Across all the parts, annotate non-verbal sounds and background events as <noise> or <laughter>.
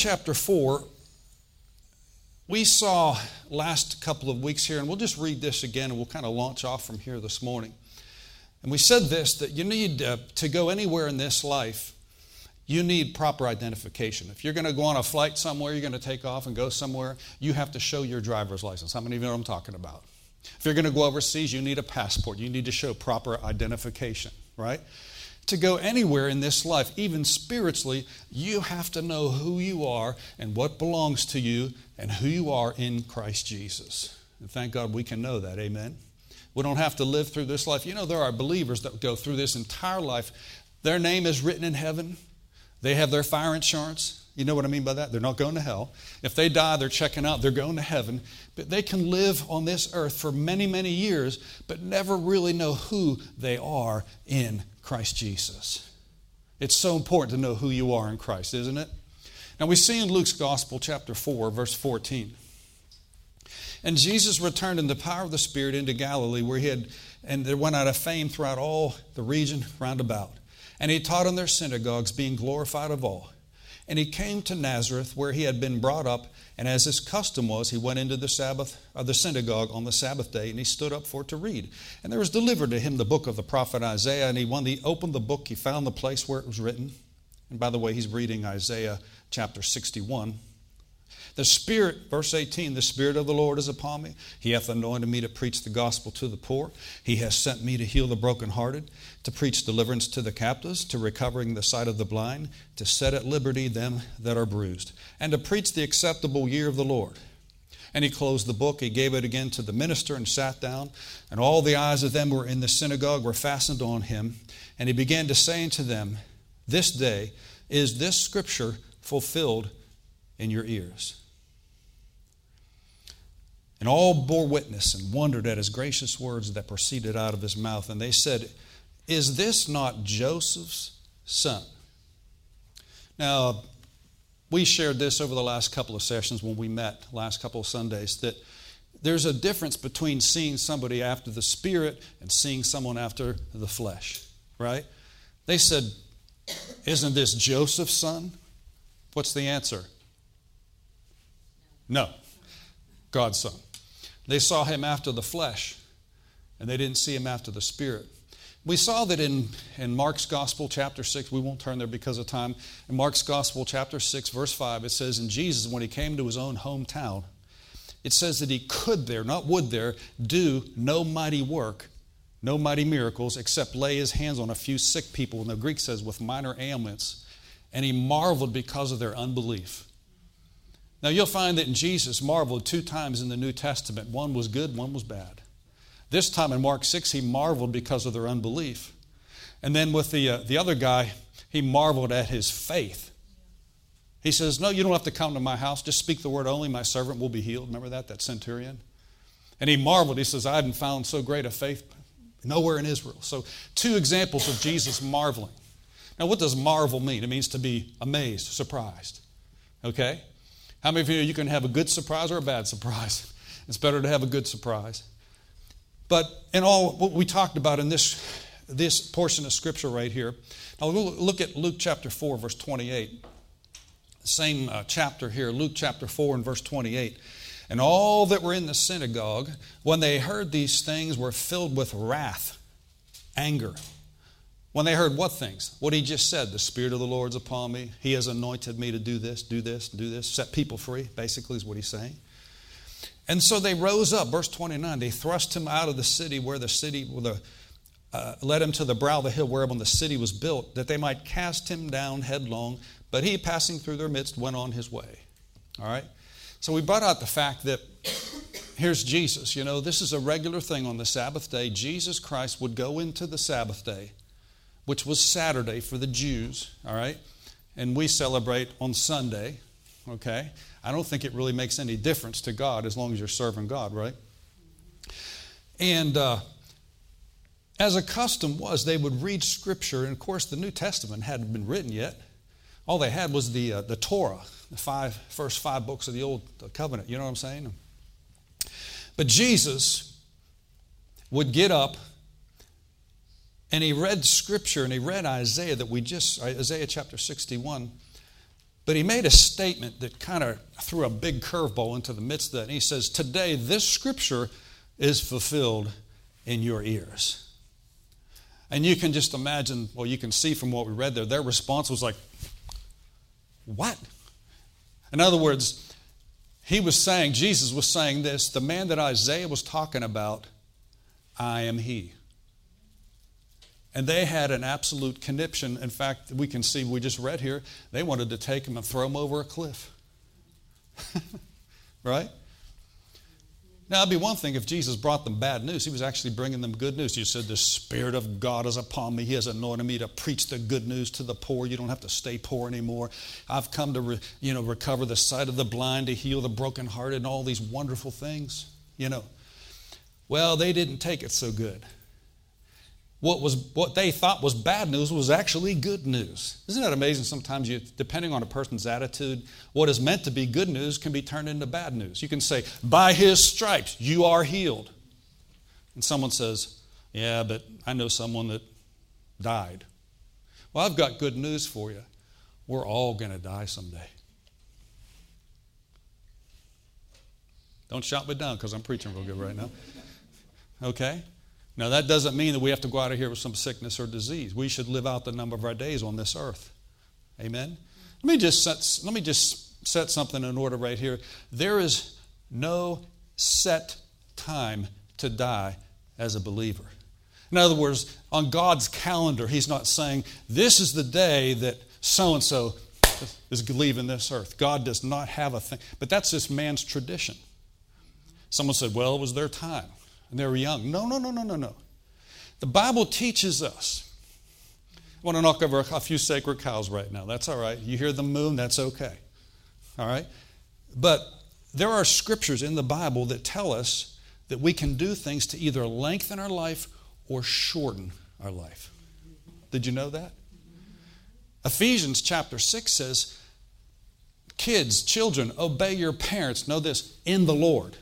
chapter 4, we saw last couple of weeks here, and we'll just read this again and we'll kind of launch off from here this morning. And we said this that you need uh, to go anywhere in this life, you need proper identification. If you're going to go on a flight somewhere, you're going to take off and go somewhere, you have to show your driver's license. How many of you know what I'm talking about? If you're going to go overseas, you need a passport. You need to show proper identification, right? To go anywhere in this life, even spiritually, you have to know who you are and what belongs to you and who you are in Christ Jesus. And thank God we can know that. Amen. We don't have to live through this life. You know, there are believers that go through this entire life. Their name is written in heaven, they have their fire insurance. You know what I mean by that? They're not going to hell. If they die, they're checking out, they're going to heaven. But they can live on this earth for many, many years, but never really know who they are in Christ Jesus. It's so important to know who you are in Christ, isn't it? Now we see in Luke's Gospel, chapter 4, verse 14. And Jesus returned in the power of the Spirit into Galilee, where he had, and there went out a fame throughout all the region round about. And he taught in their synagogues, being glorified of all. And he came to Nazareth, where he had been brought up, and as his custom was, he went into the Sabbath, or the synagogue on the Sabbath day, and he stood up for to read. And there was delivered to him the book of the prophet Isaiah, and he when he opened the book, he found the place where it was written. And by the way, he's reading Isaiah chapter 61. The Spirit, verse 18, the Spirit of the Lord is upon me. He hath anointed me to preach the gospel to the poor. He has sent me to heal the brokenhearted, to preach deliverance to the captives, to recovering the sight of the blind, to set at liberty them that are bruised, and to preach the acceptable year of the Lord. And he closed the book. He gave it again to the minister and sat down. And all the eyes of them were in the synagogue were fastened on him. And he began to say unto them, This day is this scripture fulfilled in your ears. And all bore witness and wondered at his gracious words that proceeded out of his mouth. And they said, Is this not Joseph's son? Now, we shared this over the last couple of sessions when we met, last couple of Sundays, that there's a difference between seeing somebody after the spirit and seeing someone after the flesh, right? They said, Isn't this Joseph's son? What's the answer? No, God's son. They saw him after the flesh, and they didn't see him after the spirit. We saw that in, in Mark's Gospel, chapter 6, we won't turn there because of time. In Mark's Gospel, chapter 6, verse 5, it says, In Jesus, when he came to his own hometown, it says that he could there, not would there, do no mighty work, no mighty miracles, except lay his hands on a few sick people. And the Greek says, with minor ailments. And he marveled because of their unbelief. Now, you'll find that Jesus marveled two times in the New Testament. One was good, one was bad. This time in Mark 6, he marveled because of their unbelief. And then with the, uh, the other guy, he marveled at his faith. He says, No, you don't have to come to my house. Just speak the word only. My servant will be healed. Remember that, that centurion? And he marveled. He says, I hadn't found so great a faith nowhere in Israel. So, two examples of Jesus marveling. Now, what does marvel mean? It means to be amazed, surprised. Okay? How many of you you can have a good surprise or a bad surprise? <laughs> It's better to have a good surprise. But in all what we talked about in this this portion of scripture right here, now look at Luke chapter 4 verse 28. Same uh, chapter here, Luke chapter 4 and verse 28. And all that were in the synagogue, when they heard these things, were filled with wrath, anger, when they heard what things? What he just said, the Spirit of the Lord's upon me. He has anointed me to do this, do this, do this, set people free, basically, is what he's saying. And so they rose up, verse 29, they thrust him out of the city where the city, where the, uh, led him to the brow of the hill whereon the city was built, that they might cast him down headlong. But he, passing through their midst, went on his way. All right? So we brought out the fact that here's Jesus. You know, this is a regular thing on the Sabbath day. Jesus Christ would go into the Sabbath day which was Saturday for the Jews, all right? And we celebrate on Sunday, okay? I don't think it really makes any difference to God as long as you're serving God, right? And uh, as a custom was, they would read Scripture, and of course, the New Testament hadn't been written yet. All they had was the, uh, the Torah, the five, first five books of the Old Covenant. You know what I'm saying? But Jesus would get up and he read scripture and he read Isaiah that we just, Isaiah chapter 61. But he made a statement that kind of threw a big curveball into the midst of that. And he says, Today, this scripture is fulfilled in your ears. And you can just imagine, well, you can see from what we read there, their response was like, What? In other words, he was saying, Jesus was saying this the man that Isaiah was talking about, I am he. And they had an absolute conniption. In fact, we can see, we just read here, they wanted to take him and throw him over a cliff. <laughs> right? Now, it'd be one thing if Jesus brought them bad news. He was actually bringing them good news. He said, The Spirit of God is upon me. He has anointed me to preach the good news to the poor. You don't have to stay poor anymore. I've come to re, you know, recover the sight of the blind, to heal the brokenhearted, and all these wonderful things. You know. Well, they didn't take it so good what was what they thought was bad news was actually good news. Isn't that amazing? Sometimes you, depending on a person's attitude, what is meant to be good news can be turned into bad news. You can say, "By His stripes you are healed," and someone says, "Yeah, but I know someone that died." Well, I've got good news for you. We're all going to die someday. Don't shout me down because I'm preaching real good right now. Okay? Now, that doesn't mean that we have to go out of here with some sickness or disease. We should live out the number of our days on this earth. Amen? Let me just set, let me just set something in order right here. There is no set time to die as a believer. In other words, on God's calendar, He's not saying, This is the day that so and so is leaving this earth. God does not have a thing. But that's just man's tradition. Someone said, Well, it was their time and they were young. No, no, no, no, no, no. The Bible teaches us. I want to knock over a few sacred cows right now. That's all right. You hear the moon, that's okay. All right? But there are scriptures in the Bible that tell us that we can do things to either lengthen our life or shorten our life. Did you know that? Ephesians chapter 6 says, Kids, children, obey your parents. Know this, in the Lord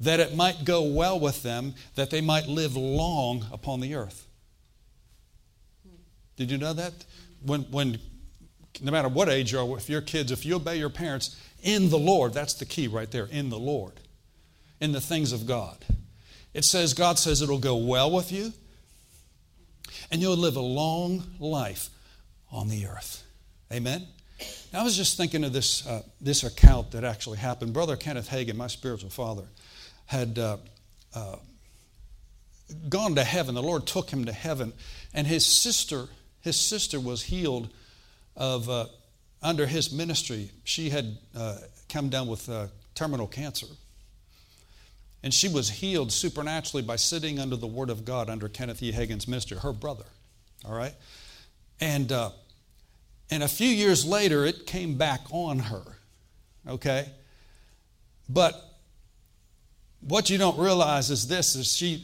that it might go well with them, that they might live long upon the earth. Did you know that? When, when no matter what age you are, if your kids, if you obey your parents in the Lord, that's the key right there, in the Lord, in the things of God. It says, God says it'll go well with you, and you'll live a long life on the earth. Amen? Now, I was just thinking of this, uh, this account that actually happened. Brother Kenneth Hagin, my spiritual father, had uh, uh, gone to heaven. The Lord took him to heaven, and his sister, his sister was healed of uh, under his ministry. She had uh, come down with uh, terminal cancer. And she was healed supernaturally by sitting under the Word of God under Kenneth E. Hagin's ministry, her brother. All right? And, uh, and a few years later, it came back on her. Okay? But what you don't realize is this is she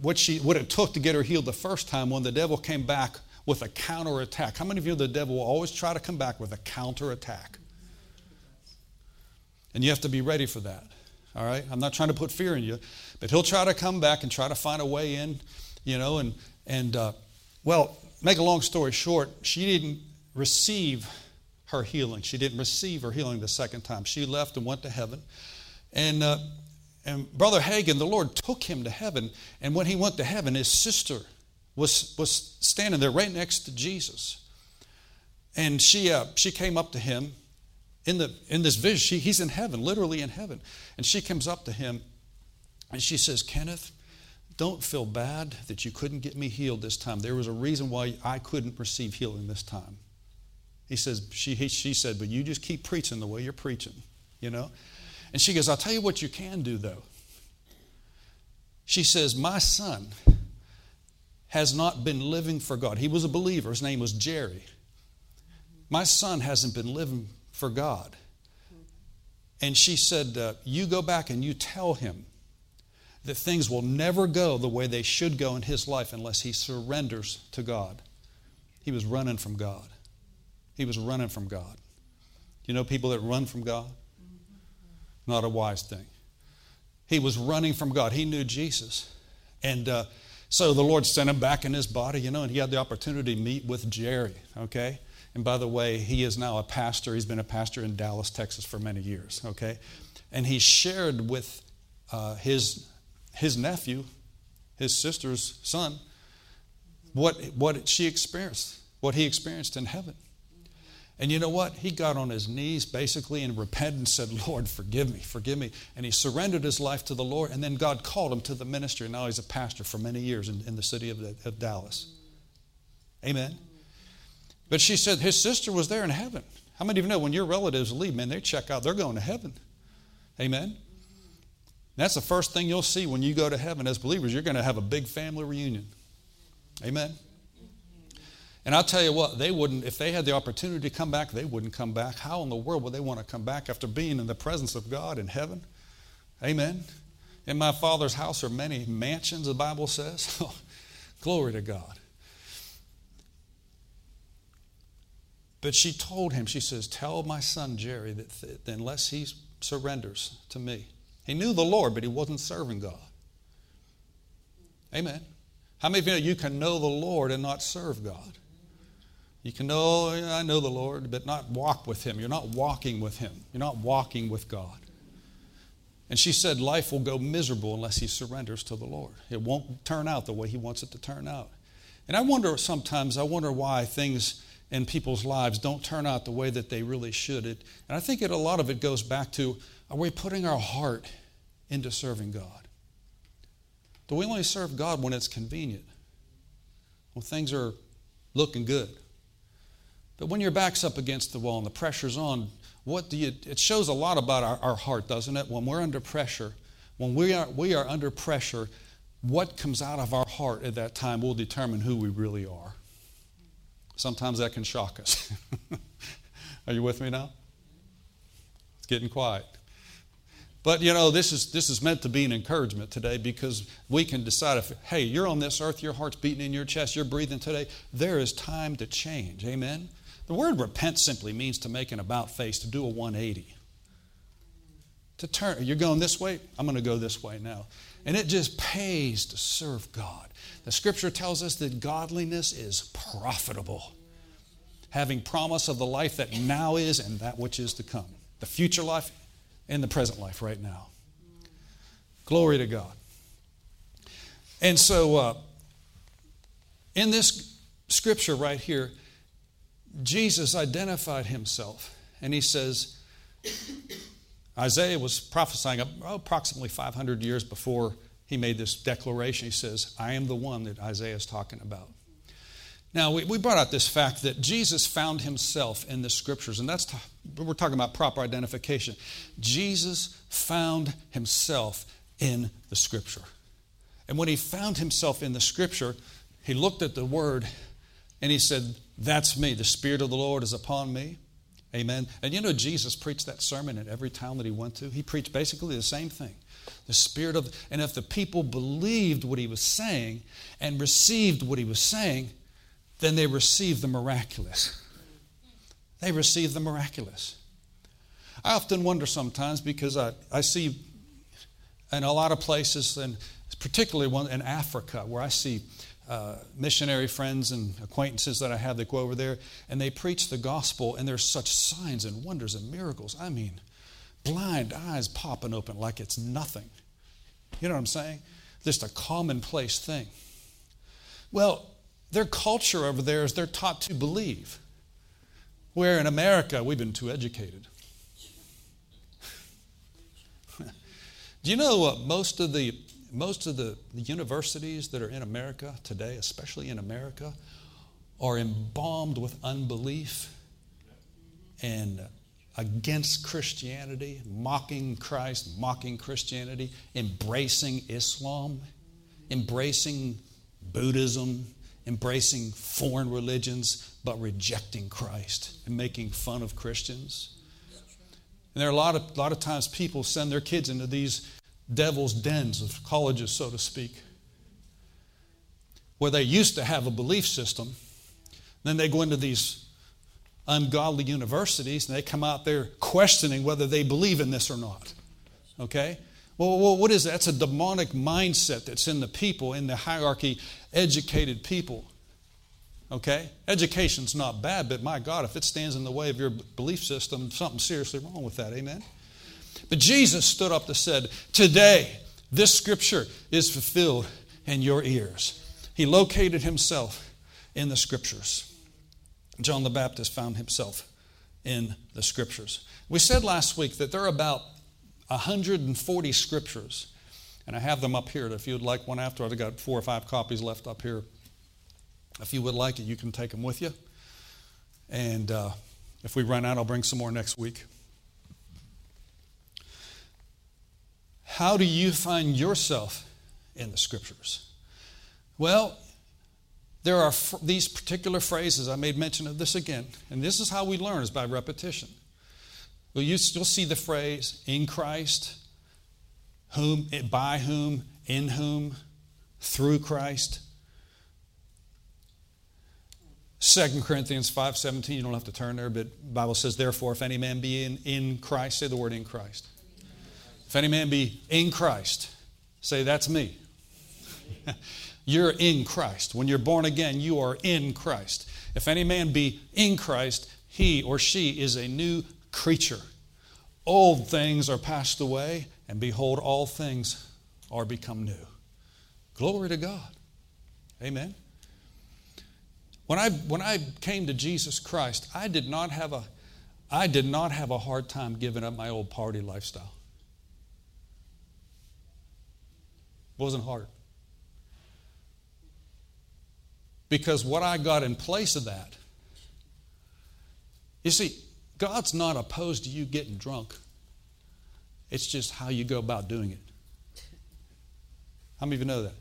what she what it took to get her healed the first time when the devil came back with a counterattack. How many of you know the devil will always try to come back with a counterattack? And you have to be ready for that. All right? I'm not trying to put fear in you, but he'll try to come back and try to find a way in, you know, and and uh, well, make a long story short, she didn't receive her healing. She didn't receive her healing the second time. She left and went to heaven. And uh, and Brother Hagin, the Lord took him to heaven. And when he went to heaven, his sister was, was standing there right next to Jesus. And she, uh, she came up to him in, the, in this vision. She, he's in heaven, literally in heaven. And she comes up to him and she says, Kenneth, don't feel bad that you couldn't get me healed this time. There was a reason why I couldn't receive healing this time. He says, she, he, she said, but you just keep preaching the way you're preaching, you know? And she goes, I'll tell you what you can do, though. She says, My son has not been living for God. He was a believer. His name was Jerry. My son hasn't been living for God. And she said, uh, You go back and you tell him that things will never go the way they should go in his life unless he surrenders to God. He was running from God. He was running from God. You know people that run from God? Not a wise thing. He was running from God. He knew Jesus. And uh, so the Lord sent him back in his body, you know, and he had the opportunity to meet with Jerry, okay? And by the way, he is now a pastor. He's been a pastor in Dallas, Texas for many years, okay? And he shared with uh, his, his nephew, his sister's son, what, what she experienced, what he experienced in heaven. And you know what? He got on his knees basically and repented and said, Lord, forgive me, forgive me. And he surrendered his life to the Lord. And then God called him to the ministry. And now he's a pastor for many years in, in the city of, of Dallas. Amen. But she said his sister was there in heaven. How many of you know when your relatives leave, man, they check out, they're going to heaven. Amen. That's the first thing you'll see when you go to heaven as believers. You're going to have a big family reunion. Amen. And I'll tell you what, they wouldn't, if they had the opportunity to come back, they wouldn't come back. How in the world would they want to come back after being in the presence of God in heaven? Amen. In my Father's house are many mansions, the Bible says. <laughs> Glory to God. But she told him, she says, Tell my son Jerry that, th- unless he surrenders to me, he knew the Lord, but he wasn't serving God. Amen. How many of you know you can know the Lord and not serve God? You can know, I know the Lord, but not walk with Him. You're not walking with Him. You're not walking with God. And she said, Life will go miserable unless he surrenders to the Lord. It won't turn out the way he wants it to turn out. And I wonder sometimes, I wonder why things in people's lives don't turn out the way that they really should. It, and I think it, a lot of it goes back to are we putting our heart into serving God? Do we only serve God when it's convenient? When things are looking good? But when your back's up against the wall and the pressure's on, what do you it shows a lot about our, our heart, doesn't it? When we're under pressure, when we are we are under pressure, what comes out of our heart at that time will determine who we really are. Sometimes that can shock us. <laughs> are you with me now? It's getting quiet. But you know, this is this is meant to be an encouragement today because we can decide if hey, you're on this earth, your heart's beating in your chest, you're breathing today, there is time to change. Amen. The word repent simply means to make an about face, to do a 180. To turn, you're going this way, I'm going to go this way now. And it just pays to serve God. The scripture tells us that godliness is profitable, having promise of the life that now is and that which is to come, the future life and the present life right now. Glory to God. And so, uh, in this scripture right here, Jesus identified himself, and he says, Isaiah was prophesying oh, approximately 500 years before he made this declaration. He says, I am the one that Isaiah is talking about. Now, we, we brought out this fact that Jesus found himself in the scriptures, and that's, we're talking about proper identification. Jesus found himself in the scripture. And when he found himself in the scripture, he looked at the word and he said, That's me. The Spirit of the Lord is upon me. Amen. And you know, Jesus preached that sermon in every town that he went to. He preached basically the same thing. The Spirit of, and if the people believed what he was saying and received what he was saying, then they received the miraculous. They received the miraculous. I often wonder sometimes because I, I see in a lot of places, and particularly one in Africa, where I see uh, missionary friends and acquaintances that I have that go over there, and they preach the gospel, and there's such signs and wonders and miracles. I mean, blind eyes popping open like it's nothing. You know what I'm saying? Just a commonplace thing. Well, their culture over there is they're taught to believe. Where in America, we've been too educated. <laughs> Do you know what most of the most of the, the universities that are in America today, especially in America, are embalmed with unbelief and against Christianity, mocking Christ, mocking Christianity, embracing Islam, embracing Buddhism, embracing foreign religions, but rejecting Christ and making fun of Christians. And there are a lot of, a lot of times people send their kids into these devil's dens of colleges, so to speak, where they used to have a belief system. Then they go into these ungodly universities and they come out there questioning whether they believe in this or not. Okay? Well, what is that? That's a demonic mindset that's in the people, in the hierarchy, educated people. Okay? Education's not bad, but my God, if it stands in the way of your belief system, something's seriously wrong with that. Amen? But Jesus stood up and said, Today, this scripture is fulfilled in your ears. He located himself in the scriptures. John the Baptist found himself in the scriptures. We said last week that there are about 140 scriptures, and I have them up here. If you'd like one after, I've got four or five copies left up here. If you would like it, you can take them with you. And uh, if we run out, I'll bring some more next week. How do you find yourself in the scriptures? Well, there are f- these particular phrases. I made mention of this again. And this is how we learn is by repetition. Well, you still see the phrase in Christ, whom, by whom, in whom, through Christ. 2 Corinthians 5.17, you don't have to turn there, but Bible says, therefore, if any man be in, in Christ, say the word in Christ. If any man be in Christ, say, that's me. <laughs> you're in Christ. When you're born again, you are in Christ. If any man be in Christ, he or she is a new creature. Old things are passed away, and behold, all things are become new. Glory to God. Amen. When I, when I came to Jesus Christ, I did not have a I did not have a hard time giving up my old party lifestyle. It wasn't hard. Because what I got in place of that, you see, God's not opposed to you getting drunk. It's just how you go about doing it. How many of you know that?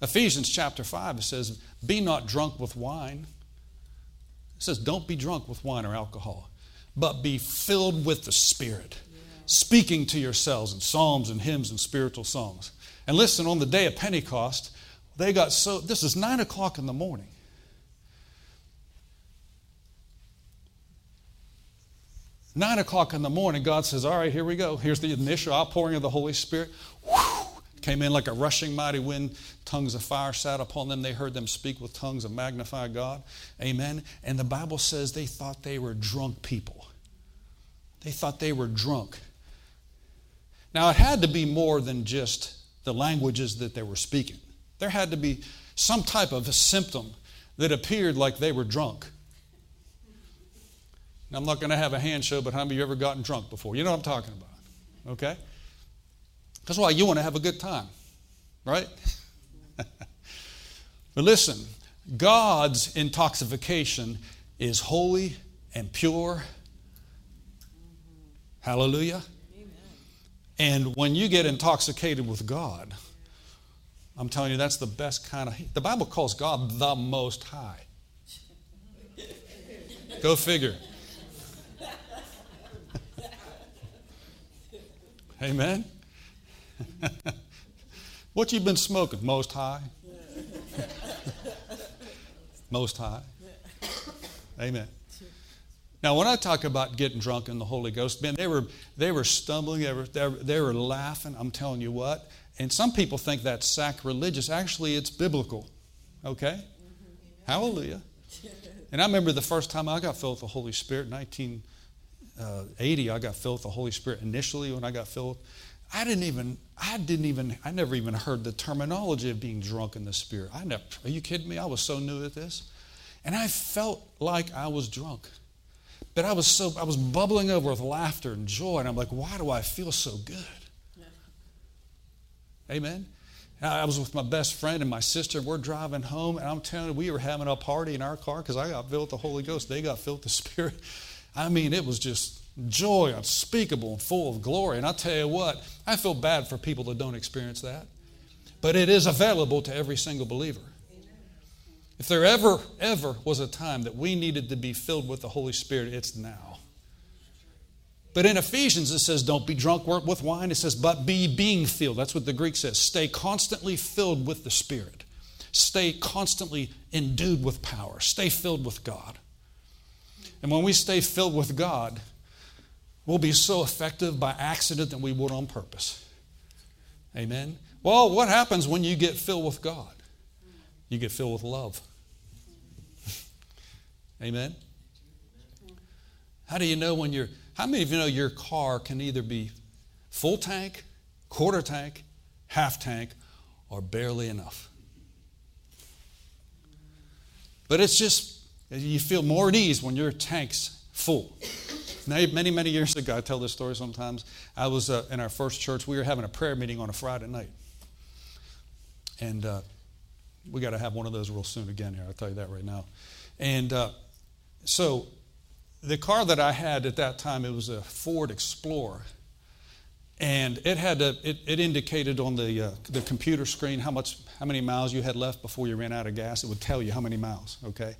Ephesians chapter 5, it says, Be not drunk with wine. It says, Don't be drunk with wine or alcohol, but be filled with the Spirit, yeah. speaking to yourselves in psalms and hymns and spiritual songs. And listen, on the day of Pentecost, they got so, this is 9 o'clock in the morning. Nine o'clock in the morning, God says, All right, here we go. Here's the initial outpouring of the Holy Spirit. Whew, came in like a rushing mighty wind. Tongues of fire sat upon them. They heard them speak with tongues and magnify God. Amen. And the Bible says they thought they were drunk people. They thought they were drunk. Now, it had to be more than just the languages that they were speaking. There had to be some type of a symptom that appeared like they were drunk. I'm not going to have a hand show, but how many of you ever gotten drunk before? You know what I'm talking about. Okay? That's why you want to have a good time, right? <laughs> but listen, God's intoxication is holy and pure. Hallelujah. And when you get intoxicated with God, I'm telling you, that's the best kind of. The Bible calls God the Most High. Go figure. Amen. <laughs> what you been smoking? Most high. <laughs> Most high. Amen. Now, when I talk about getting drunk in the Holy Ghost, man, they were they were stumbling, they were, they were, they were laughing. I'm telling you what. And some people think that's sacrilegious. Actually, it's biblical. Okay? Mm-hmm. Hallelujah. And I remember the first time I got filled with the Holy Spirit, 19 uh, 80, I got filled with the Holy Spirit initially when I got filled. I didn't even, I didn't even, I never even heard the terminology of being drunk in the Spirit. I never, are you kidding me? I was so new at this. And I felt like I was drunk. But I was so, I was bubbling over with laughter and joy. And I'm like, why do I feel so good? Yeah. Amen. I was with my best friend and my sister. We're driving home, and I'm telling you, we were having a party in our car because I got filled with the Holy Ghost. They got filled with the <laughs> Spirit. I mean, it was just joy unspeakable and full of glory. And I tell you what, I feel bad for people that don't experience that. But it is available to every single believer. If there ever, ever was a time that we needed to be filled with the Holy Spirit, it's now. But in Ephesians, it says, don't be drunk with wine. It says, but be being filled. That's what the Greek says. Stay constantly filled with the Spirit. Stay constantly endued with power. Stay filled with God. And when we stay filled with God, we'll be so effective by accident that we would on purpose. Amen. Well, what happens when you get filled with God? You get filled with love. Amen? How do you know when you're, how many of you know your car can either be full tank, quarter tank, half tank, or barely enough? But it's just, you feel more at ease when your tank's full. Now, Many, many years ago, I tell this story sometimes. I was uh, in our first church. We were having a prayer meeting on a Friday night. And uh, we got to have one of those real soon again here. I'll tell you that right now. And uh, so the car that I had at that time, it was a Ford Explorer. And it had a, it, it indicated on the, uh, the computer screen how much how many miles you had left before you ran out of gas. It would tell you how many miles, okay?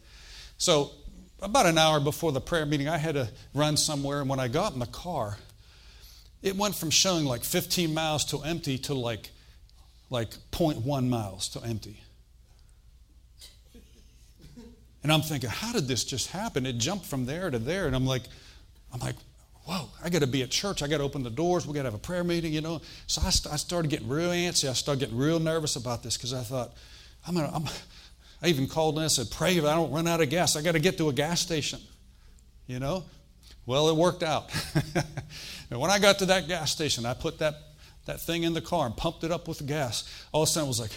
So about an hour before the prayer meeting, I had to run somewhere, and when I got in the car, it went from showing like 15 miles to empty to like like 0.1 miles to empty. And I'm thinking, how did this just happen? It jumped from there to there, and I'm like, I'm like, whoa, I got to be at church. I got to open the doors. We got to have a prayer meeting, you know. So I, st- I started getting real antsy. I started getting real nervous about this because I thought, I'm gonna, I'm, I even called and said, pray if I don't run out of gas. I got to get to a gas station, you know. Well, it worked out. <laughs> and when I got to that gas station, I put that, that thing in the car and pumped it up with gas. All of a sudden, it was like,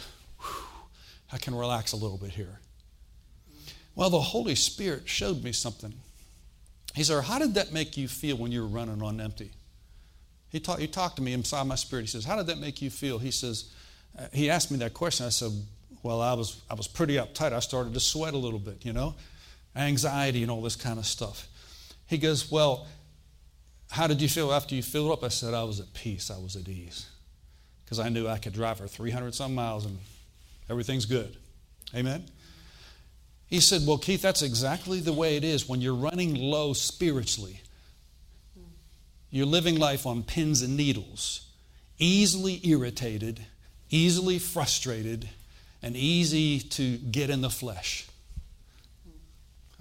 I can relax a little bit here. Well, the Holy Spirit showed me something. He said, How did that make you feel when you were running on empty? He, talk, he talked to me inside my spirit. He says, How did that make you feel? He says, uh, He asked me that question. I said, Well, I was, I was pretty uptight. I started to sweat a little bit, you know, anxiety and all this kind of stuff. He goes, Well, how did you feel after you filled up? I said, I was at peace. I was at ease. Because I knew I could drive for 300 some miles and everything's good. Amen? He said, Well, Keith, that's exactly the way it is when you're running low spiritually. You're living life on pins and needles, easily irritated, easily frustrated, and easy to get in the flesh.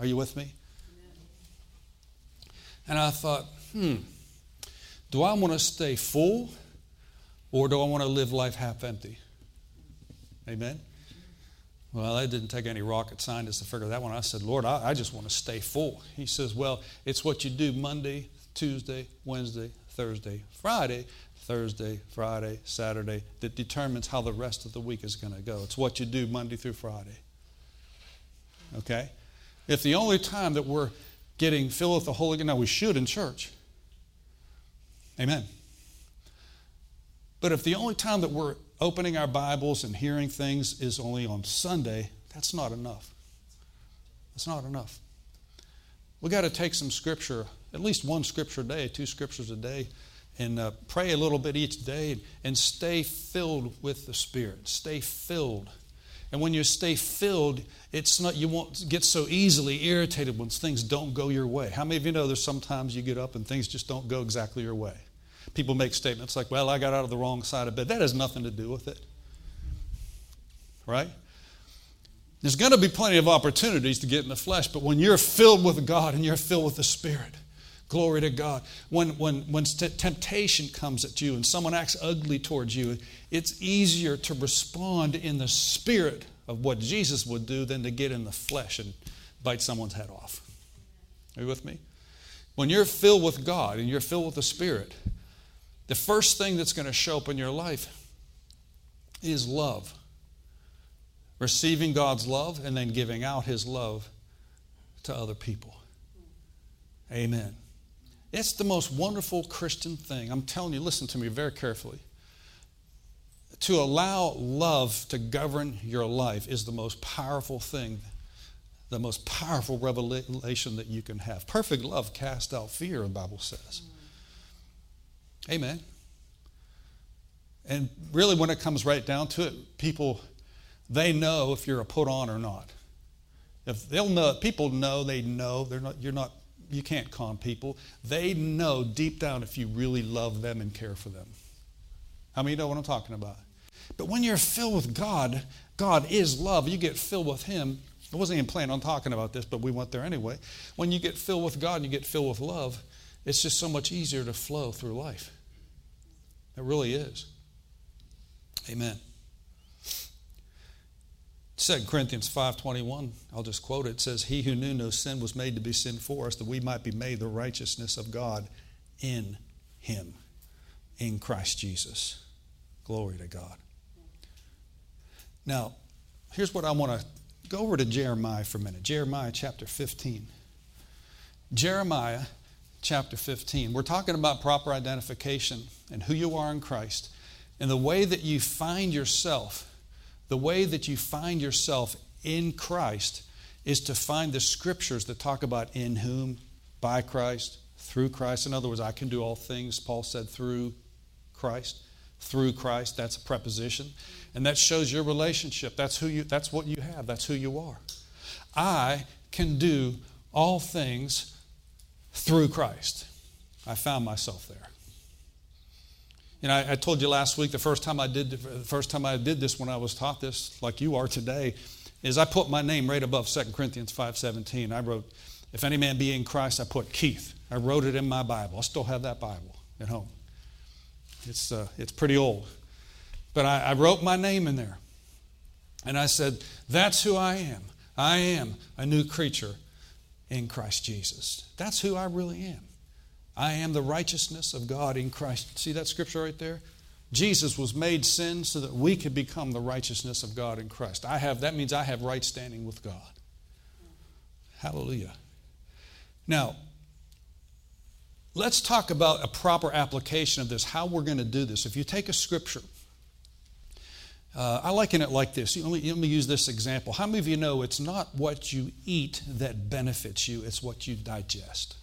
Are you with me? And I thought, hmm, do I want to stay full or do I want to live life half empty? Amen? Well, it didn't take any rocket scientists to figure that one. I said, Lord, I, I just want to stay full. He says, Well, it's what you do Monday, Tuesday, Wednesday, Thursday, Friday, Thursday, Friday, Saturday that determines how the rest of the week is going to go. It's what you do Monday through Friday. Okay? If the only time that we're getting filled with the Holy Ghost, now we should in church. Amen. But if the only time that we're opening our Bibles and hearing things is only on Sunday, that's not enough. That's not enough. We've got to take some scripture, at least one scripture a day, two scriptures a day, and uh, pray a little bit each day and stay filled with the Spirit. Stay filled. And when you stay filled, it's not you won't get so easily irritated when things don't go your way. How many of you know there's sometimes you get up and things just don't go exactly your way? People make statements like, well, I got out of the wrong side of bed. That has nothing to do with it. Right? There's going to be plenty of opportunities to get in the flesh, but when you're filled with God and you're filled with the Spirit, glory to God. When, when, when temptation comes at you and someone acts ugly towards you, it's easier to respond in the Spirit of what Jesus would do than to get in the flesh and bite someone's head off. Are you with me? When you're filled with God and you're filled with the Spirit, the first thing that's going to show up in your life is love. Receiving God's love and then giving out His love to other people. Amen. It's the most wonderful Christian thing. I'm telling you, listen to me very carefully. To allow love to govern your life is the most powerful thing, the most powerful revelation that you can have. Perfect love casts out fear, the Bible says. Amen. And really, when it comes right down to it, people, they know if you're a put on or not. If they'll know, people know, they know, they're not, you're not, you can't con people. They know deep down if you really love them and care for them. How many know what I'm talking about? But when you're filled with God, God is love. You get filled with Him. I wasn't even planning on talking about this, but we went there anyway. When you get filled with God and you get filled with love, it's just so much easier to flow through life. It really is. Amen. 2 Corinthians 5:21, I'll just quote it. Says, "He who knew no sin was made to be sin for us, that we might be made the righteousness of God in him, in Christ Jesus." Glory to God. Now, here's what I want to go over to Jeremiah for a minute. Jeremiah chapter 15. Jeremiah chapter 15. We're talking about proper identification and who you are in Christ and the way that you find yourself, the way that you find yourself in Christ is to find the scriptures that talk about in whom, by Christ, through Christ. In other words, I can do all things, Paul said, through Christ. Through Christ, that's a preposition. And that shows your relationship. That's who you that's what you have. That's who you are. I can do all things through Christ. I found myself there. You know, I, I, told you last week the first time I did the first time I did this when I was taught this, like you are today, is I put my name right above 2 Corinthians 5:17. I wrote, "If any man be in Christ," I put Keith. I wrote it in my Bible. I still have that Bible at home. It's uh, it's pretty old, but I, I wrote my name in there, and I said, "That's who I am. I am a new creature in Christ Jesus. That's who I really am. I am the righteousness of God in Christ. See that scripture right there? Jesus was made sin so that we could become the righteousness of God in Christ. I have that means I have right standing with God. Hallelujah. Now, let's talk about a proper application of this, how we're going to do this. If you take a scripture, uh, I liken it like this. Let me, let me use this example. How many of you know it's not what you eat that benefits you, it's what you digest?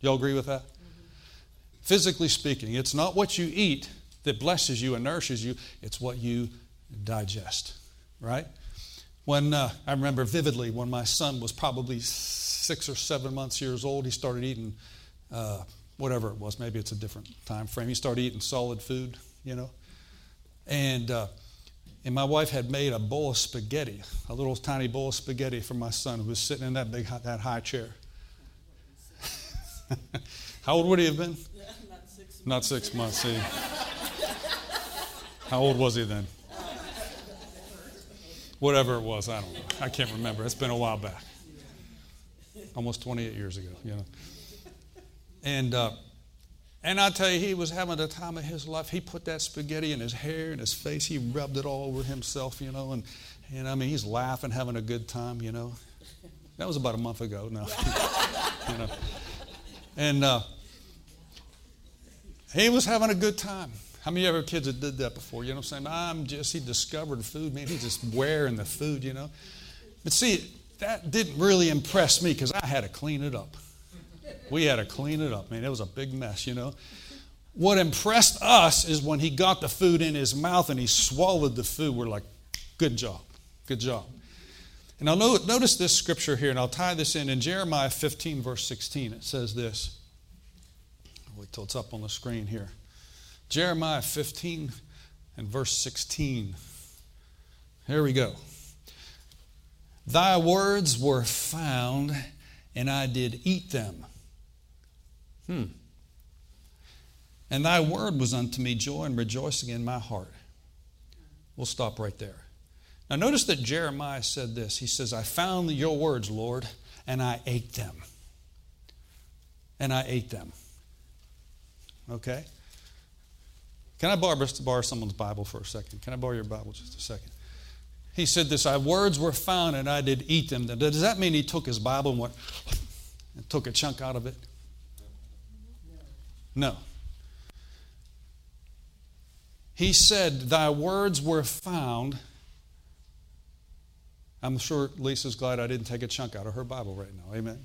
Y'all agree with that? Mm-hmm. Physically speaking, it's not what you eat that blesses you and nourishes you, it's what you digest, right? When uh, I remember vividly when my son was probably six or seven months years old, he started eating uh, whatever it was. Maybe it's a different time frame. He started eating solid food, you know. And uh, and my wife had made a bowl of spaghetti, a little tiny bowl of spaghetti for my son who was sitting in that big that high chair. <laughs> How old would he have been? Yeah, not six months. Not six months. See. How old was he then? Whatever it was, I don't know. I can't remember. It's been a while back. Almost 28 years ago, you know. And uh, and I tell you, he was having the time of his life. He put that spaghetti in his hair and his face. He rubbed it all over himself, you know. And, and I mean, he's laughing, having a good time, you know. That was about a month ago, no. <laughs> you know. And uh, he was having a good time. How many of you ever kids have did that before? You know what I'm saying? I'm just, he discovered food. Man, he's just wearing the food, you know. But see, that didn't really impress me because I had to clean it up. We had to clean it up. Man, it was a big mess, you know. What impressed us is when he got the food in his mouth and he swallowed the food. We're like, good job, good job. And I'll notice this scripture here, and I'll tie this in. In Jeremiah 15, verse 16, it says this. Oh, Wait till it's up on the screen here. Jeremiah 15 and verse 16. Here we go. Thy words were found, and I did eat them. Hmm. And thy word was unto me joy and rejoicing in my heart. We'll stop right there. Now, notice that Jeremiah said this. He says, I found your words, Lord, and I ate them. And I ate them. Okay? Can I borrow, borrow someone's Bible for a second? Can I borrow your Bible just a second? He said this, I words were found and I did eat them. Does that mean he took his Bible and went and took a chunk out of it? No. He said, Thy words were found. I'm sure Lisa's glad I didn't take a chunk out of her Bible right now. Amen.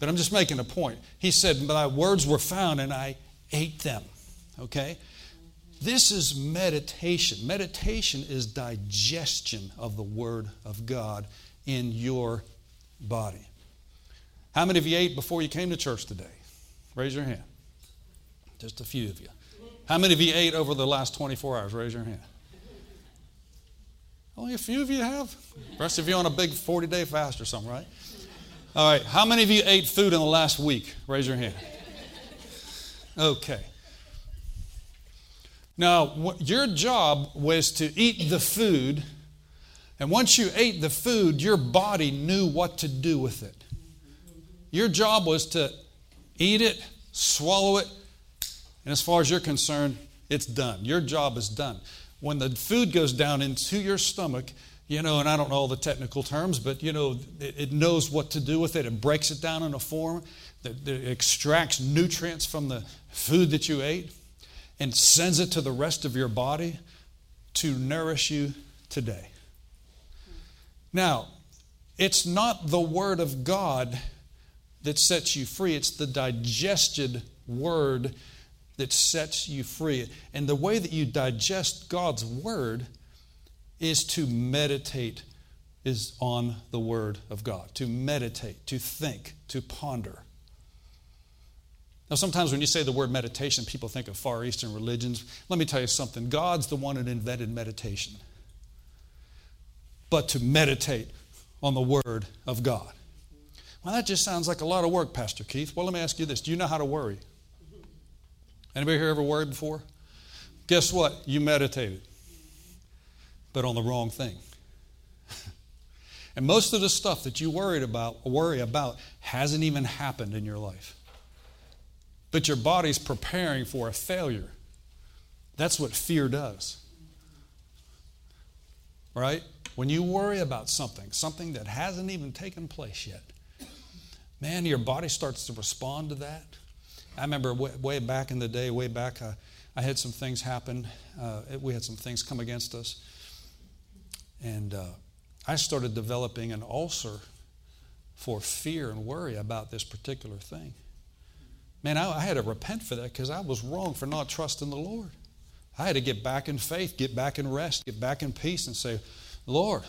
But I'm just making a point. He said, Thy words were found and I ate them. Okay? This is meditation. Meditation is digestion of the Word of God in your body. How many of you ate before you came to church today? Raise your hand. Just a few of you. How many of you ate over the last 24 hours? Raise your hand. Only a few of you have. The rest of you on a big 40 day fast or something, right? All right. How many of you ate food in the last week? Raise your hand. Okay. Now, your job was to eat the food, and once you ate the food, your body knew what to do with it. Your job was to eat it, swallow it, and as far as you're concerned, it's done. Your job is done. When the food goes down into your stomach, you know, and I don't know all the technical terms, but you know, it, it knows what to do with it. It breaks it down in a form that, that extracts nutrients from the food that you ate and sends it to the rest of your body to nourish you today. Now, it's not the Word of God that sets you free, it's the digested Word that sets you free. And the way that you digest God's Word is to meditate is on the Word of God, to meditate, to think, to ponder. Now, sometimes when you say the word meditation, people think of Far Eastern religions. Let me tell you something God's the one that invented meditation. But to meditate on the Word of God. Well, that just sounds like a lot of work, Pastor Keith. Well, let me ask you this Do you know how to worry? Anybody here ever worried before? Guess what? You meditated, but on the wrong thing. <laughs> and most of the stuff that you worried about, worry about, hasn't even happened in your life but your body's preparing for a failure. That's what fear does. Right? When you worry about something, something that hasn't even taken place yet, man, your body starts to respond to that. I remember way, way back in the day, way back, uh, I had some things happen. Uh, we had some things come against us. And uh, I started developing an ulcer for fear and worry about this particular thing. Man, I, I had to repent for that because I was wrong for not trusting the Lord. I had to get back in faith, get back in rest, get back in peace, and say, Lord,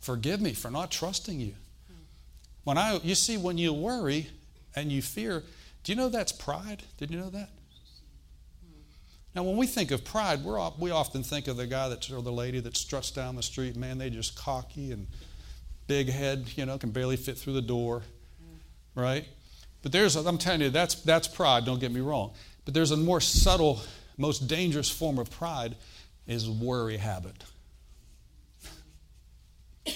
forgive me for not trusting you. When I, you see, when you worry and you fear, do you know that's pride? Did you know that? Now, when we think of pride, we're, we often think of the guy that, or the lady that struts down the street. Man, they just cocky and big head, you know, can barely fit through the door, right? But there's, I'm telling you, that's, that's pride, don't get me wrong. But there's a more subtle, most dangerous form of pride is worry habit. <coughs>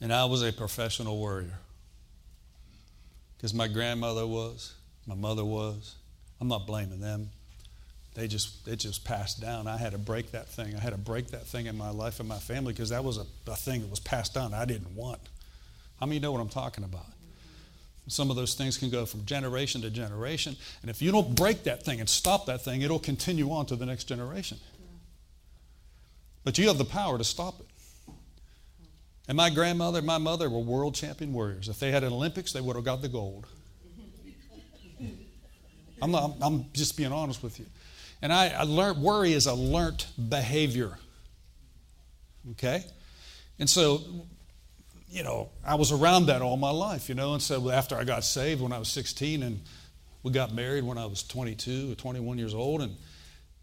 and I was a professional worrier. Because my grandmother was, my mother was. I'm not blaming them. They just it just passed down. I had to break that thing. I had to break that thing in my life and my family because that was a, a thing that was passed down I didn't want. How many know what I'm talking about? Some of those things can go from generation to generation. And if you don't break that thing and stop that thing, it'll continue on to the next generation. But you have the power to stop it. And my grandmother and my mother were world champion warriors. If they had an Olympics, they would have got the gold. <laughs> I'm, not, I'm just being honest with you. And I, I learned worry is a learnt behavior. Okay? And so you know, I was around that all my life, you know. And so after I got saved when I was 16 and we got married when I was 22 or 21 years old, and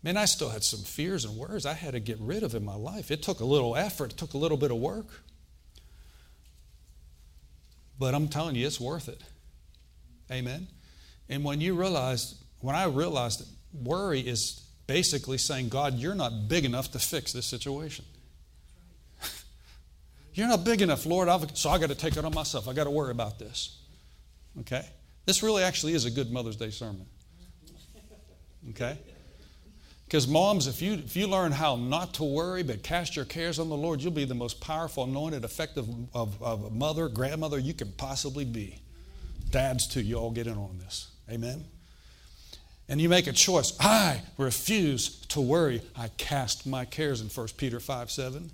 man, I still had some fears and worries I had to get rid of in my life. It took a little effort, it took a little bit of work. But I'm telling you, it's worth it. Amen. And when you realize, when I realized that worry is basically saying, God, you're not big enough to fix this situation. <laughs> You're not big enough, Lord, I've, so I got to take it on myself. I got to worry about this. Okay? This really actually is a good Mother's Day sermon. Okay? Because moms, if you if you learn how not to worry but cast your cares on the Lord, you'll be the most powerful, anointed, effective of, of a mother, grandmother you can possibly be. Dads too, you all get in on this. Amen. And you make a choice. I refuse to worry. I cast my cares in 1 Peter 5 7.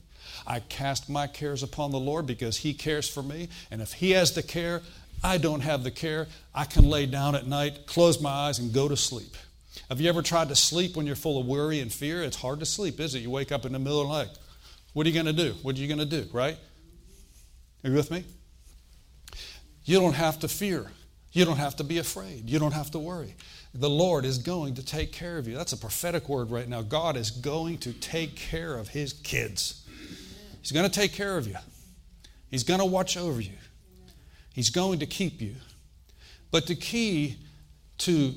I cast my cares upon the Lord because He cares for me. And if He has the care, I don't have the care. I can lay down at night, close my eyes, and go to sleep. Have you ever tried to sleep when you're full of worry and fear? It's hard to sleep, is it? You wake up in the middle of the night. What are you going to do? What are you going to do, right? Are you with me? You don't have to fear. You don't have to be afraid. You don't have to worry. The Lord is going to take care of you. That's a prophetic word right now. God is going to take care of His kids. He's going to take care of you, He's going to watch over you, He's going to keep you. But the key to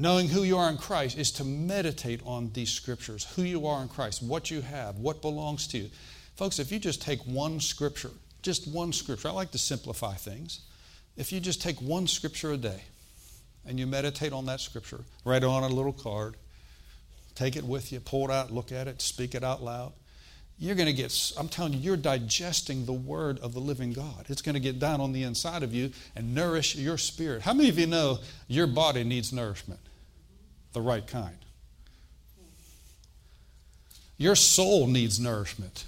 Knowing who you are in Christ is to meditate on these scriptures, who you are in Christ, what you have, what belongs to you. Folks, if you just take one scripture, just one scripture, I like to simplify things. If you just take one scripture a day and you meditate on that scripture, write it on a little card, take it with you, pull it out, look at it, speak it out loud. You're going to get, I'm telling you, you're digesting the word of the living God. It's going to get down on the inside of you and nourish your spirit. How many of you know your body needs nourishment? The right kind. Your soul needs nourishment.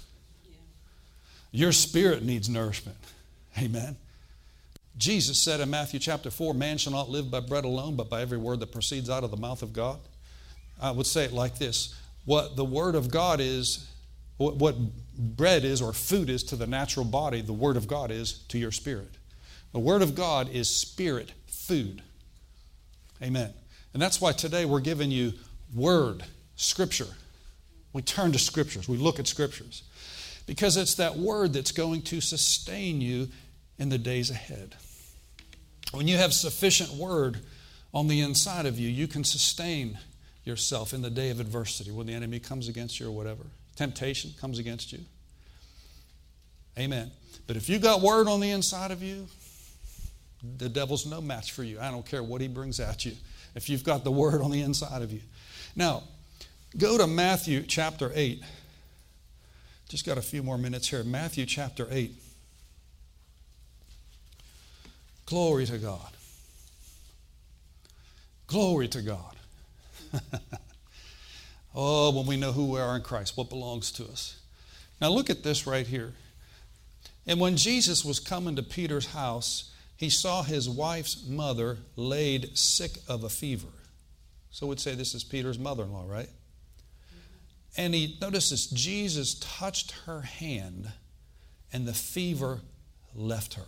Your spirit needs nourishment. Amen. Jesus said in Matthew chapter 4 Man shall not live by bread alone, but by every word that proceeds out of the mouth of God. I would say it like this What the Word of God is, what bread is or food is to the natural body, the Word of God is to your spirit. The Word of God is spirit food. Amen. And that's why today we're giving you Word, Scripture. We turn to Scriptures, we look at Scriptures. Because it's that Word that's going to sustain you in the days ahead. When you have sufficient Word on the inside of you, you can sustain yourself in the day of adversity when the enemy comes against you or whatever. Temptation comes against you. Amen. But if you got word on the inside of you, the devil's no match for you. I don't care what he brings at you if you've got the word on the inside of you. Now, go to Matthew chapter 8. Just got a few more minutes here. Matthew chapter 8. Glory to God. Glory to God. <laughs> oh, when we know who we are in Christ, what belongs to us. Now, look at this right here. And when Jesus was coming to Peter's house, he saw his wife's mother laid sick of a fever. So we'd say this is Peter's mother in law, right? And he notices Jesus touched her hand, and the fever left her.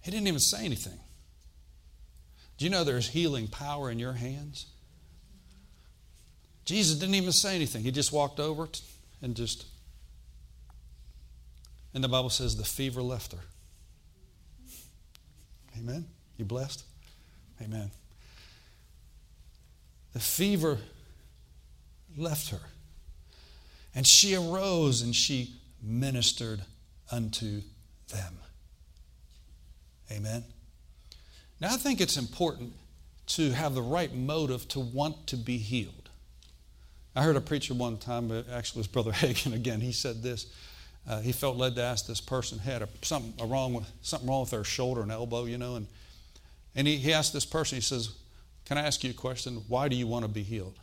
He didn't even say anything. Do you know there's healing power in your hands? Jesus didn't even say anything. He just walked over and just. And the Bible says the fever left her. Amen. You blessed? Amen. The fever left her. And she arose and she ministered unto them. Amen. Now, I think it's important to have the right motive to want to be healed. I heard a preacher one time, actually, it was Brother <laughs> Hagin again. He said this. Uh, he felt led to ask this person had a, something wrong with something wrong with their shoulder and elbow, you know, and and he, he asked this person. He says, "Can I ask you a question? Why do you want to be healed?"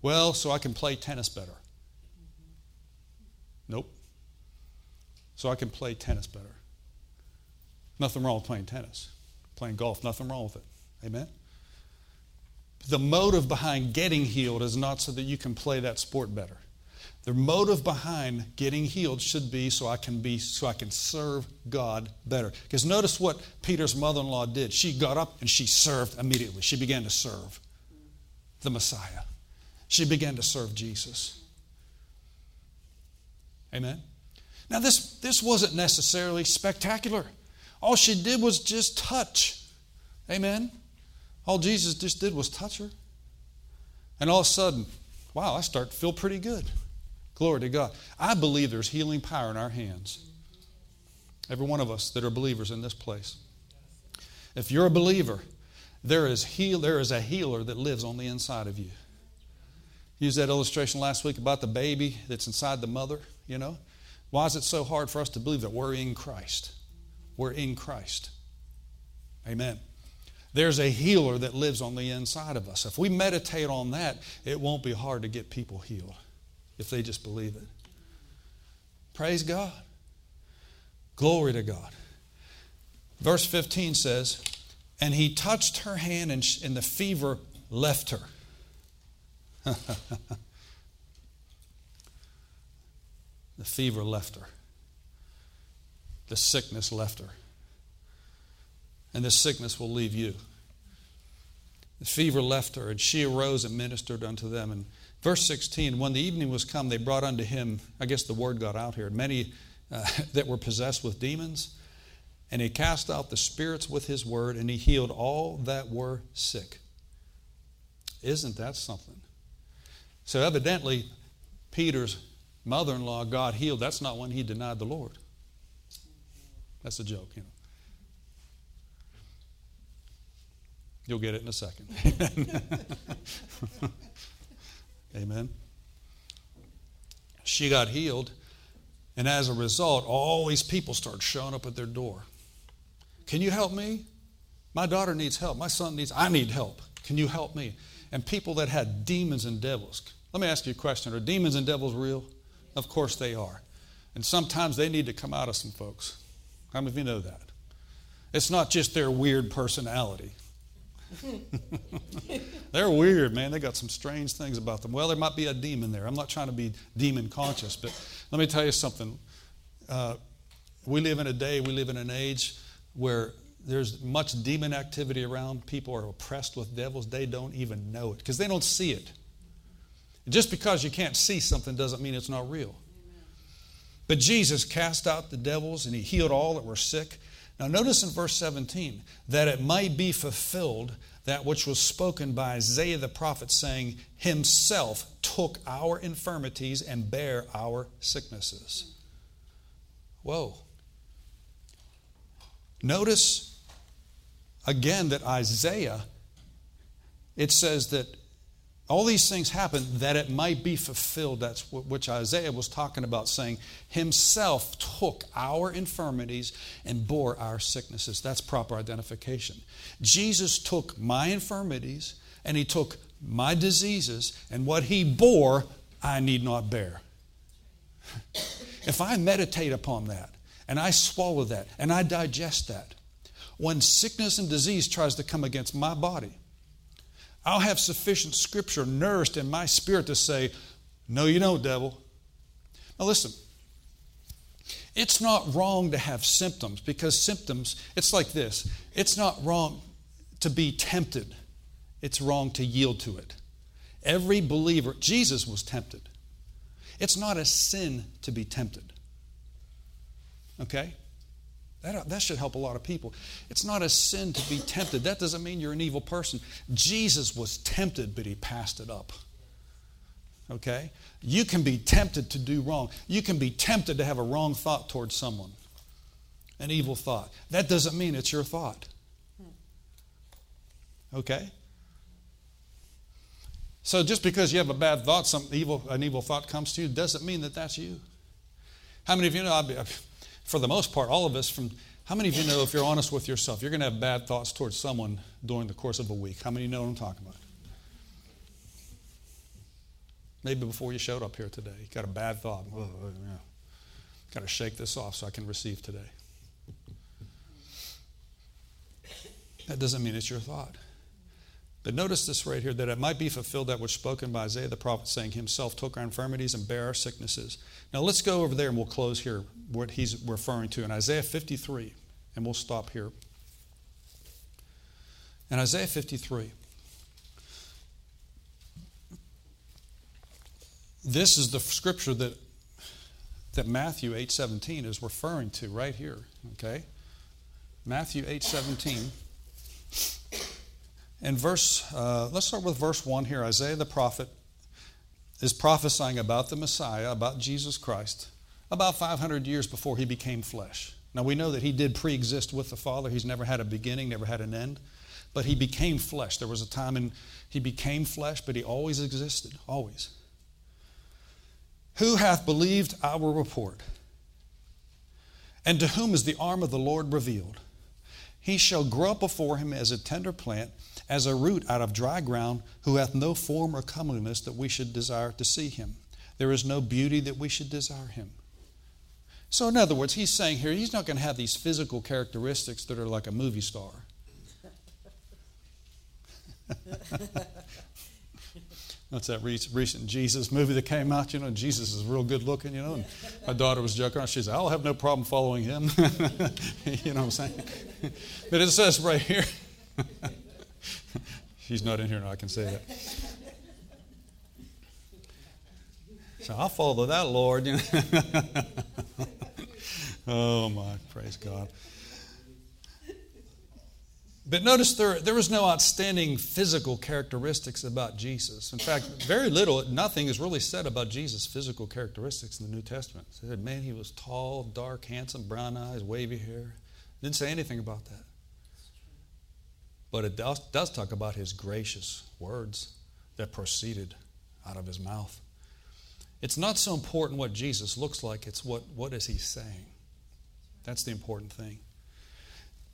Well, so I can play tennis better. Nope. So I can play tennis better. Nothing wrong with playing tennis. Playing golf, nothing wrong with it. Amen? The motive behind getting healed is not so that you can play that sport better. The motive behind getting healed should be so I can be so I can serve God better. Because notice what Peter's mother-in-law did. She got up and she served immediately. She began to serve the Messiah. She began to serve Jesus. Amen. Now this this wasn't necessarily spectacular. All she did was just touch. Amen. All Jesus just did was touch her. And all of a sudden, wow, I start to feel pretty good. Glory to God. I believe there's healing power in our hands. Every one of us that are believers in this place. If you're a believer, there is, heal, there is a healer that lives on the inside of you. Used that illustration last week about the baby that's inside the mother, you know. Why is it so hard for us to believe that we're in Christ? we're in Christ. Amen. There's a healer that lives on the inside of us. If we meditate on that, it won't be hard to get people healed if they just believe it. Praise God. Glory to God. Verse 15 says, And he touched her hand, and, and the fever left her. <laughs> the fever left her the sickness left her. And the sickness will leave you. The fever left her, and she arose and ministered unto them. And verse 16 When the evening was come, they brought unto him, I guess the word got out here, many uh, <laughs> that were possessed with demons. And he cast out the spirits with his word, and he healed all that were sick. Isn't that something? So, evidently, Peter's mother in law, God healed. That's not when he denied the Lord. That's a joke, you know. You'll get it in a second. <laughs> Amen. She got healed, and as a result, all these people started showing up at their door. Can you help me? My daughter needs help. My son needs, I need help. Can you help me? And people that had demons and devils. Let me ask you a question Are demons and devils real? Of course they are. And sometimes they need to come out of some folks. How many of you know that? It's not just their weird personality. <laughs> They're weird, man. They got some strange things about them. Well, there might be a demon there. I'm not trying to be demon conscious, but let me tell you something. Uh, we live in a day, we live in an age where there's much demon activity around. People are oppressed with devils. They don't even know it because they don't see it. Just because you can't see something doesn't mean it's not real. But Jesus cast out the devils and he healed all that were sick. Now, notice in verse 17 that it might be fulfilled that which was spoken by Isaiah the prophet, saying, Himself took our infirmities and bare our sicknesses. Whoa. Notice again that Isaiah, it says that all these things happen that it might be fulfilled. That's what, which Isaiah was talking about, saying, Himself took our infirmities and bore our sicknesses. That's proper identification. Jesus took my infirmities and He took my diseases, and what He bore, I need not bear. if I meditate upon that and I swallow that and I digest that, when sickness and disease tries to come against my body, I'll have sufficient scripture nourished in my spirit to say, No, you don't, devil. Now, listen. It's not wrong to have symptoms because symptoms, it's like this. It's not wrong to be tempted, it's wrong to yield to it. Every believer, Jesus was tempted. It's not a sin to be tempted. Okay? That, that should help a lot of people. It's not a sin to be tempted. That doesn't mean you're an evil person. Jesus was tempted, but he passed it up. Okay? You can be tempted to do wrong. You can be tempted to have a wrong thought towards someone, an evil thought. That doesn't mean it's your thought. Okay? So just because you have a bad thought, some evil, an evil thought comes to you, doesn't mean that that's you. How many of you know? I'd be, for the most part, all of us from how many of you know if you're honest with yourself, you're going to have bad thoughts towards someone during the course of a week? How many know what I'm talking about? Maybe before you showed up here today, you got a bad thought. Yeah. Got to shake this off so I can receive today. That doesn't mean it's your thought. But notice this right here that it might be fulfilled that was spoken by Isaiah the prophet, saying, Himself took our infirmities and bare our sicknesses. Now let's go over there and we'll close here what he's referring to in Isaiah 53, and we'll stop here. In Isaiah 53, this is the scripture that, that Matthew 8:17 is referring to right here, okay? Matthew 8:17 in verse, uh, let's start with verse 1 here. Isaiah the prophet is prophesying about the Messiah, about Jesus Christ, about 500 years before he became flesh. Now we know that he did pre exist with the Father. He's never had a beginning, never had an end. But he became flesh. There was a time in he became flesh, but he always existed, always. Who hath believed our report? And to whom is the arm of the Lord revealed? He shall grow up before him as a tender plant as a root out of dry ground, who hath no form or comeliness that we should desire to see him. There is no beauty that we should desire him. So, in other words, he's saying here, he's not going to have these physical characteristics that are like a movie star. <laughs> That's that recent Jesus movie that came out. You know, Jesus is real good looking, you know. And my daughter was joking around. She said, I'll have no problem following him. <laughs> you know what I'm saying? <laughs> but it says right here, She's not in here now, I can say that. <laughs> So I'll follow that, Lord. <laughs> oh, my, praise God. But notice there, there was no outstanding physical characteristics about Jesus. In fact, very little, nothing is really said about Jesus' physical characteristics in the New Testament. It said, man, he was tall, dark, handsome, brown eyes, wavy hair. Didn't say anything about that. But it does, does talk about his gracious words that proceeded out of his mouth. It's not so important what Jesus looks like, it's what, what is he saying. That's the important thing.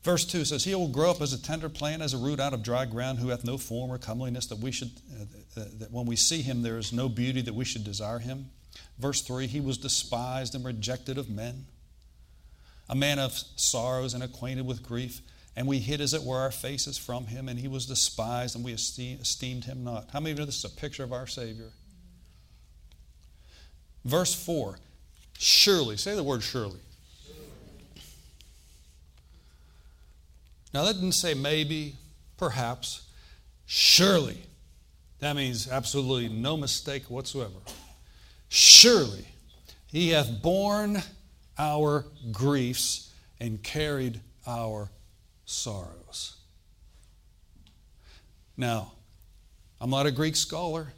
Verse 2 says, He will grow up as a tender plant, as a root out of dry ground, who hath no form or comeliness, that we should, uh, uh, that when we see him, there is no beauty that we should desire him. Verse 3 He was despised and rejected of men, a man of sorrows and acquainted with grief. And we hid, as it were, our faces from him, and he was despised, and we esteemed him not. How many of you know this is a picture of our Savior? Verse 4 Surely, say the word surely. Now, that didn't say maybe, perhaps, surely. That means absolutely no mistake whatsoever. Surely, he hath borne our griefs and carried our sorrows. Now, I'm not a Greek scholar,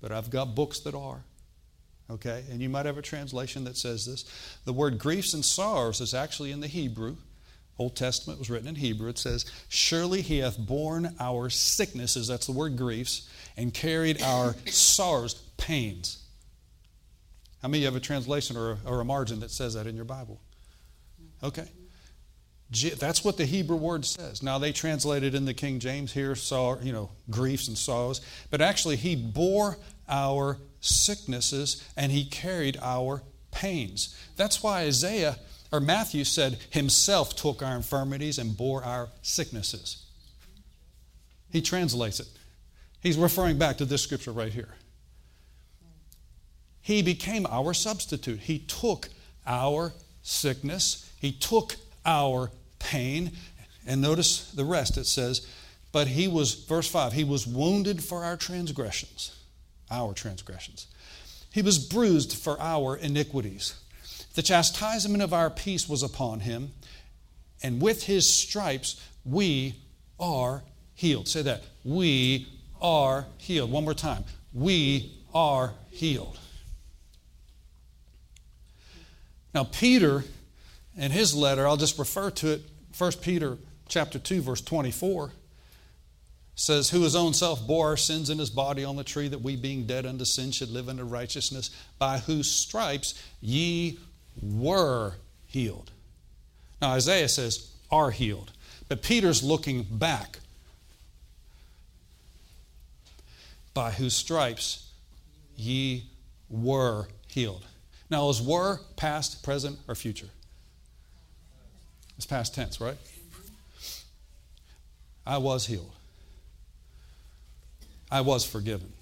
but I've got books that are. Okay? And you might have a translation that says this. The word griefs and sorrows is actually in the Hebrew. Old Testament was written in Hebrew. It says, Surely he hath borne our sicknesses, that's the word griefs, and carried our sorrows, pains. How many of you have a translation or a, or a margin that says that in your Bible? Okay. That's what the Hebrew word says. Now they translated in the King James here, saw you know, griefs and sorrows, but actually he bore our sicknesses and he carried our pains. That's why Isaiah or Matthew said, Himself took our infirmities and bore our sicknesses. He translates it. He's referring back to this scripture right here. He became our substitute. He took our sickness, He took our pain. And notice the rest it says, but He was, verse 5, He was wounded for our transgressions, our transgressions. He was bruised for our iniquities. The chastisement of our peace was upon him, and with his stripes we are healed. Say that. We are healed. One more time. We are healed. Now, Peter, in his letter, I'll just refer to it, 1 Peter chapter 2, verse 24 says, Who his own self bore our sins in his body on the tree, that we, being dead unto sin, should live unto righteousness, by whose stripes ye were healed. Now, Isaiah says, are healed. But Peter's looking back. By whose stripes ye were healed. Now, is were past, present, or future? It's past tense, right? I was healed. I was forgiven.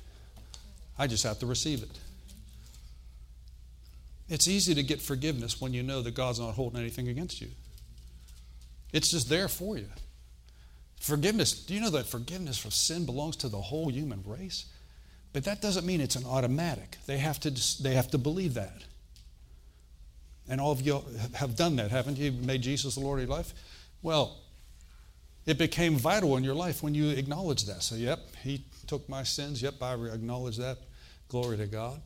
I just have to receive it. It's easy to get forgiveness when you know that God's not holding anything against you. It's just there for you. Forgiveness, do you know that forgiveness for sin belongs to the whole human race? But that doesn't mean it's an automatic. They have to, they have to believe that. And all of you have done that, haven't you? Made Jesus the Lord of your life? Well, it became vital in your life when you acknowledged that. So, yep, He took my sins. Yep, I acknowledge that. Glory to God.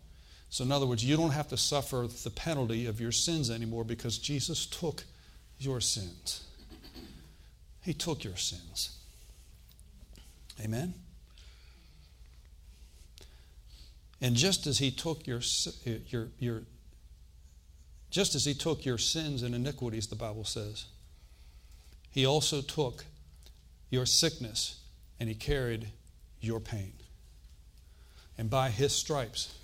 So, in other words, you don't have to suffer the penalty of your sins anymore because Jesus took your sins. He took your sins. Amen? And just as he took your, your, your, just as he took your sins and iniquities, the Bible says, he also took your sickness and he carried your pain. And by his stripes,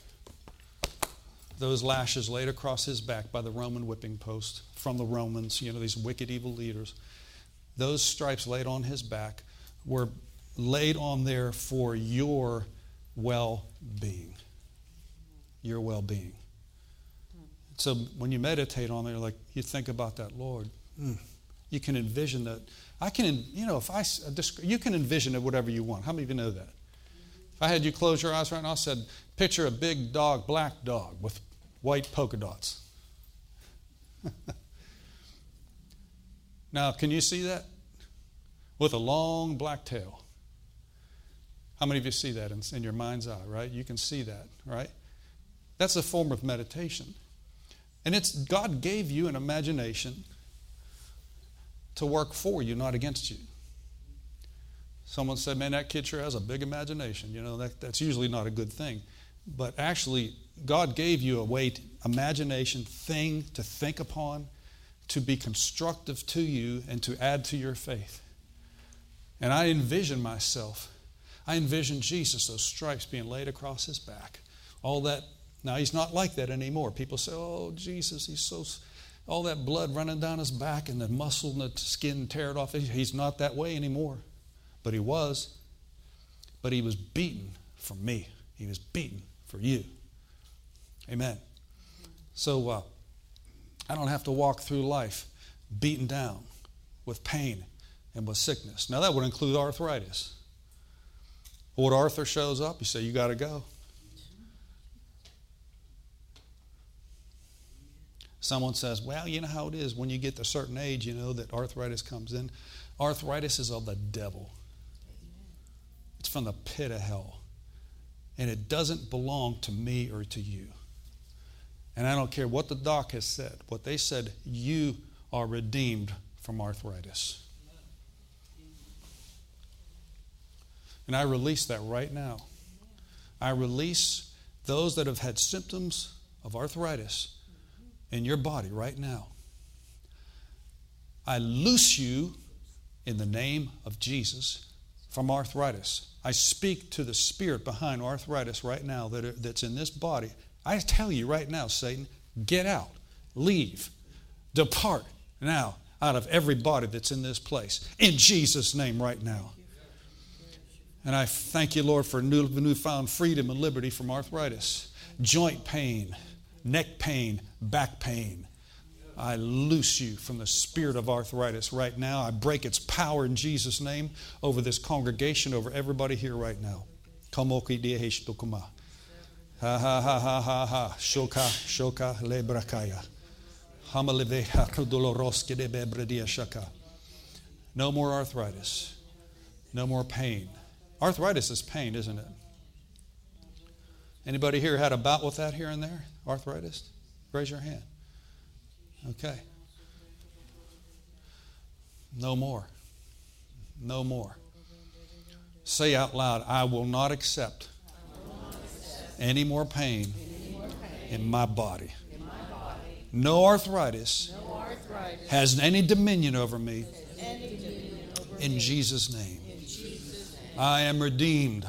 those lashes laid across his back by the Roman whipping post from the Romans, you know, these wicked, evil leaders. Those stripes laid on his back were laid on there for your well being. Your well being. So when you meditate on it, like you think about that, Lord, mm, you can envision that. I can, you know, if I, you can envision it whatever you want. How many of you know that? If I had you close your eyes right now, I said, picture a big dog, black dog, with white polka dots. <laughs> now, can you see that? with a long black tail. How many of you see that in, in your mind's eye, right? You can see that, right? That's a form of meditation. And it's God gave you an imagination to work for you, not against you. Someone said, Man, that kid sure has a big imagination. You know, that, that's usually not a good thing. But actually, God gave you a to, imagination, thing to think upon, to be constructive to you, and to add to your faith. And I envision myself, I envision Jesus, those stripes being laid across his back, all that now, he's not like that anymore. People say, oh, Jesus, he's so, all that blood running down his back and the muscle and the skin teared off. He's not that way anymore. But he was. But he was beaten for me, he was beaten for you. Amen. So, uh, I don't have to walk through life beaten down with pain and with sickness. Now, that would include arthritis. What Arthur shows up, you say, You got to go. Someone says, Well, you know how it is when you get to a certain age, you know, that arthritis comes in. Arthritis is of the devil, it's from the pit of hell. And it doesn't belong to me or to you. And I don't care what the doc has said, what they said, you are redeemed from arthritis. And I release that right now. I release those that have had symptoms of arthritis in your body right now. I loose you in the name of Jesus from arthritis. I speak to the spirit behind arthritis right now that, that's in this body. I tell you right now, Satan, get out, leave, depart now out of every body that's in this place. In Jesus' name, right now. And I thank you, Lord, for new, newfound freedom and liberty from arthritis, joint pain neck pain, back pain. I loose you from the spirit of arthritis right now. I break its power in Jesus' name over this congregation, over everybody here right now. Ha ha ha ha ha ha. Shoka, shoka lebrakaya. No more arthritis. No more pain. Arthritis is pain, isn't it? Anybody here had a bout with that here and there? Arthritis? Raise your hand. Okay. No more. No more. Say out loud, I will not accept, any, more pain, in my body. No, arthritis has any dominion over me. in, Jesus name. I am redeemed,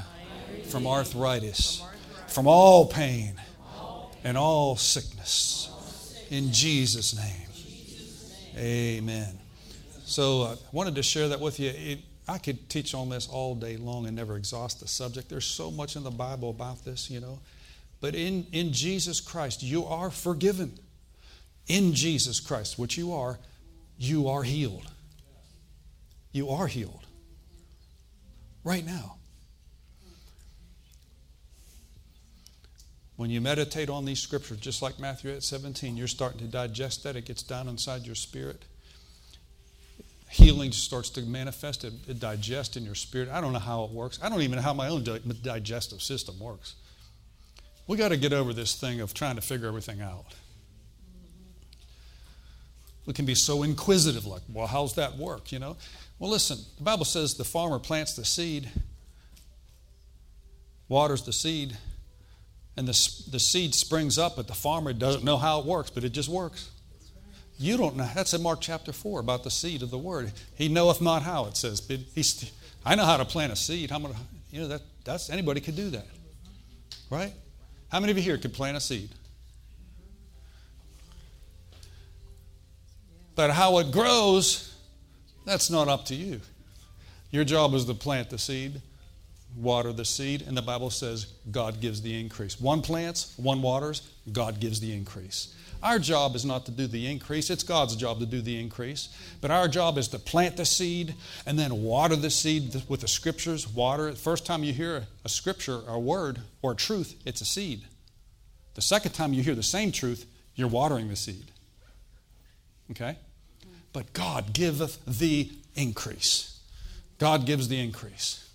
from arthritis from all pain and all sickness. In Jesus' name. Amen. So I wanted to share that with you. It, I could teach on this all day long and never exhaust the subject. There's so much in the Bible about this, you know. But in, in Jesus Christ, you are forgiven. In Jesus Christ, which you are, you are healed. You are healed. Right now. When you meditate on these scriptures, just like Matthew 8 17, you're starting to digest that. It gets down inside your spirit. Healing starts to manifest, it, it digests in your spirit. I don't know how it works. I don't even know how my own digestive system works. We got to get over this thing of trying to figure everything out. We can be so inquisitive, like, well, how's that work? You know? Well, listen, the Bible says the farmer plants the seed, waters the seed, and the, the seed springs up, but the farmer doesn't know how it works, but it just works. You don't know. That's in Mark chapter 4 about the seed of the word. He knoweth not how, it says. But he's, I know how to plant a seed. How many, you know, that, that's, anybody could do that. Right? How many of you here could plant a seed? But how it grows, that's not up to you. Your job is to plant the seed water the seed, and the Bible says God gives the increase. One plants, one waters, God gives the increase. Our job is not to do the increase, it's God's job to do the increase. But our job is to plant the seed and then water the seed with the scriptures. Water. The first time you hear a scripture, a word, or a truth, it's a seed. The second time you hear the same truth, you're watering the seed. Okay? But God giveth the increase. God gives the increase.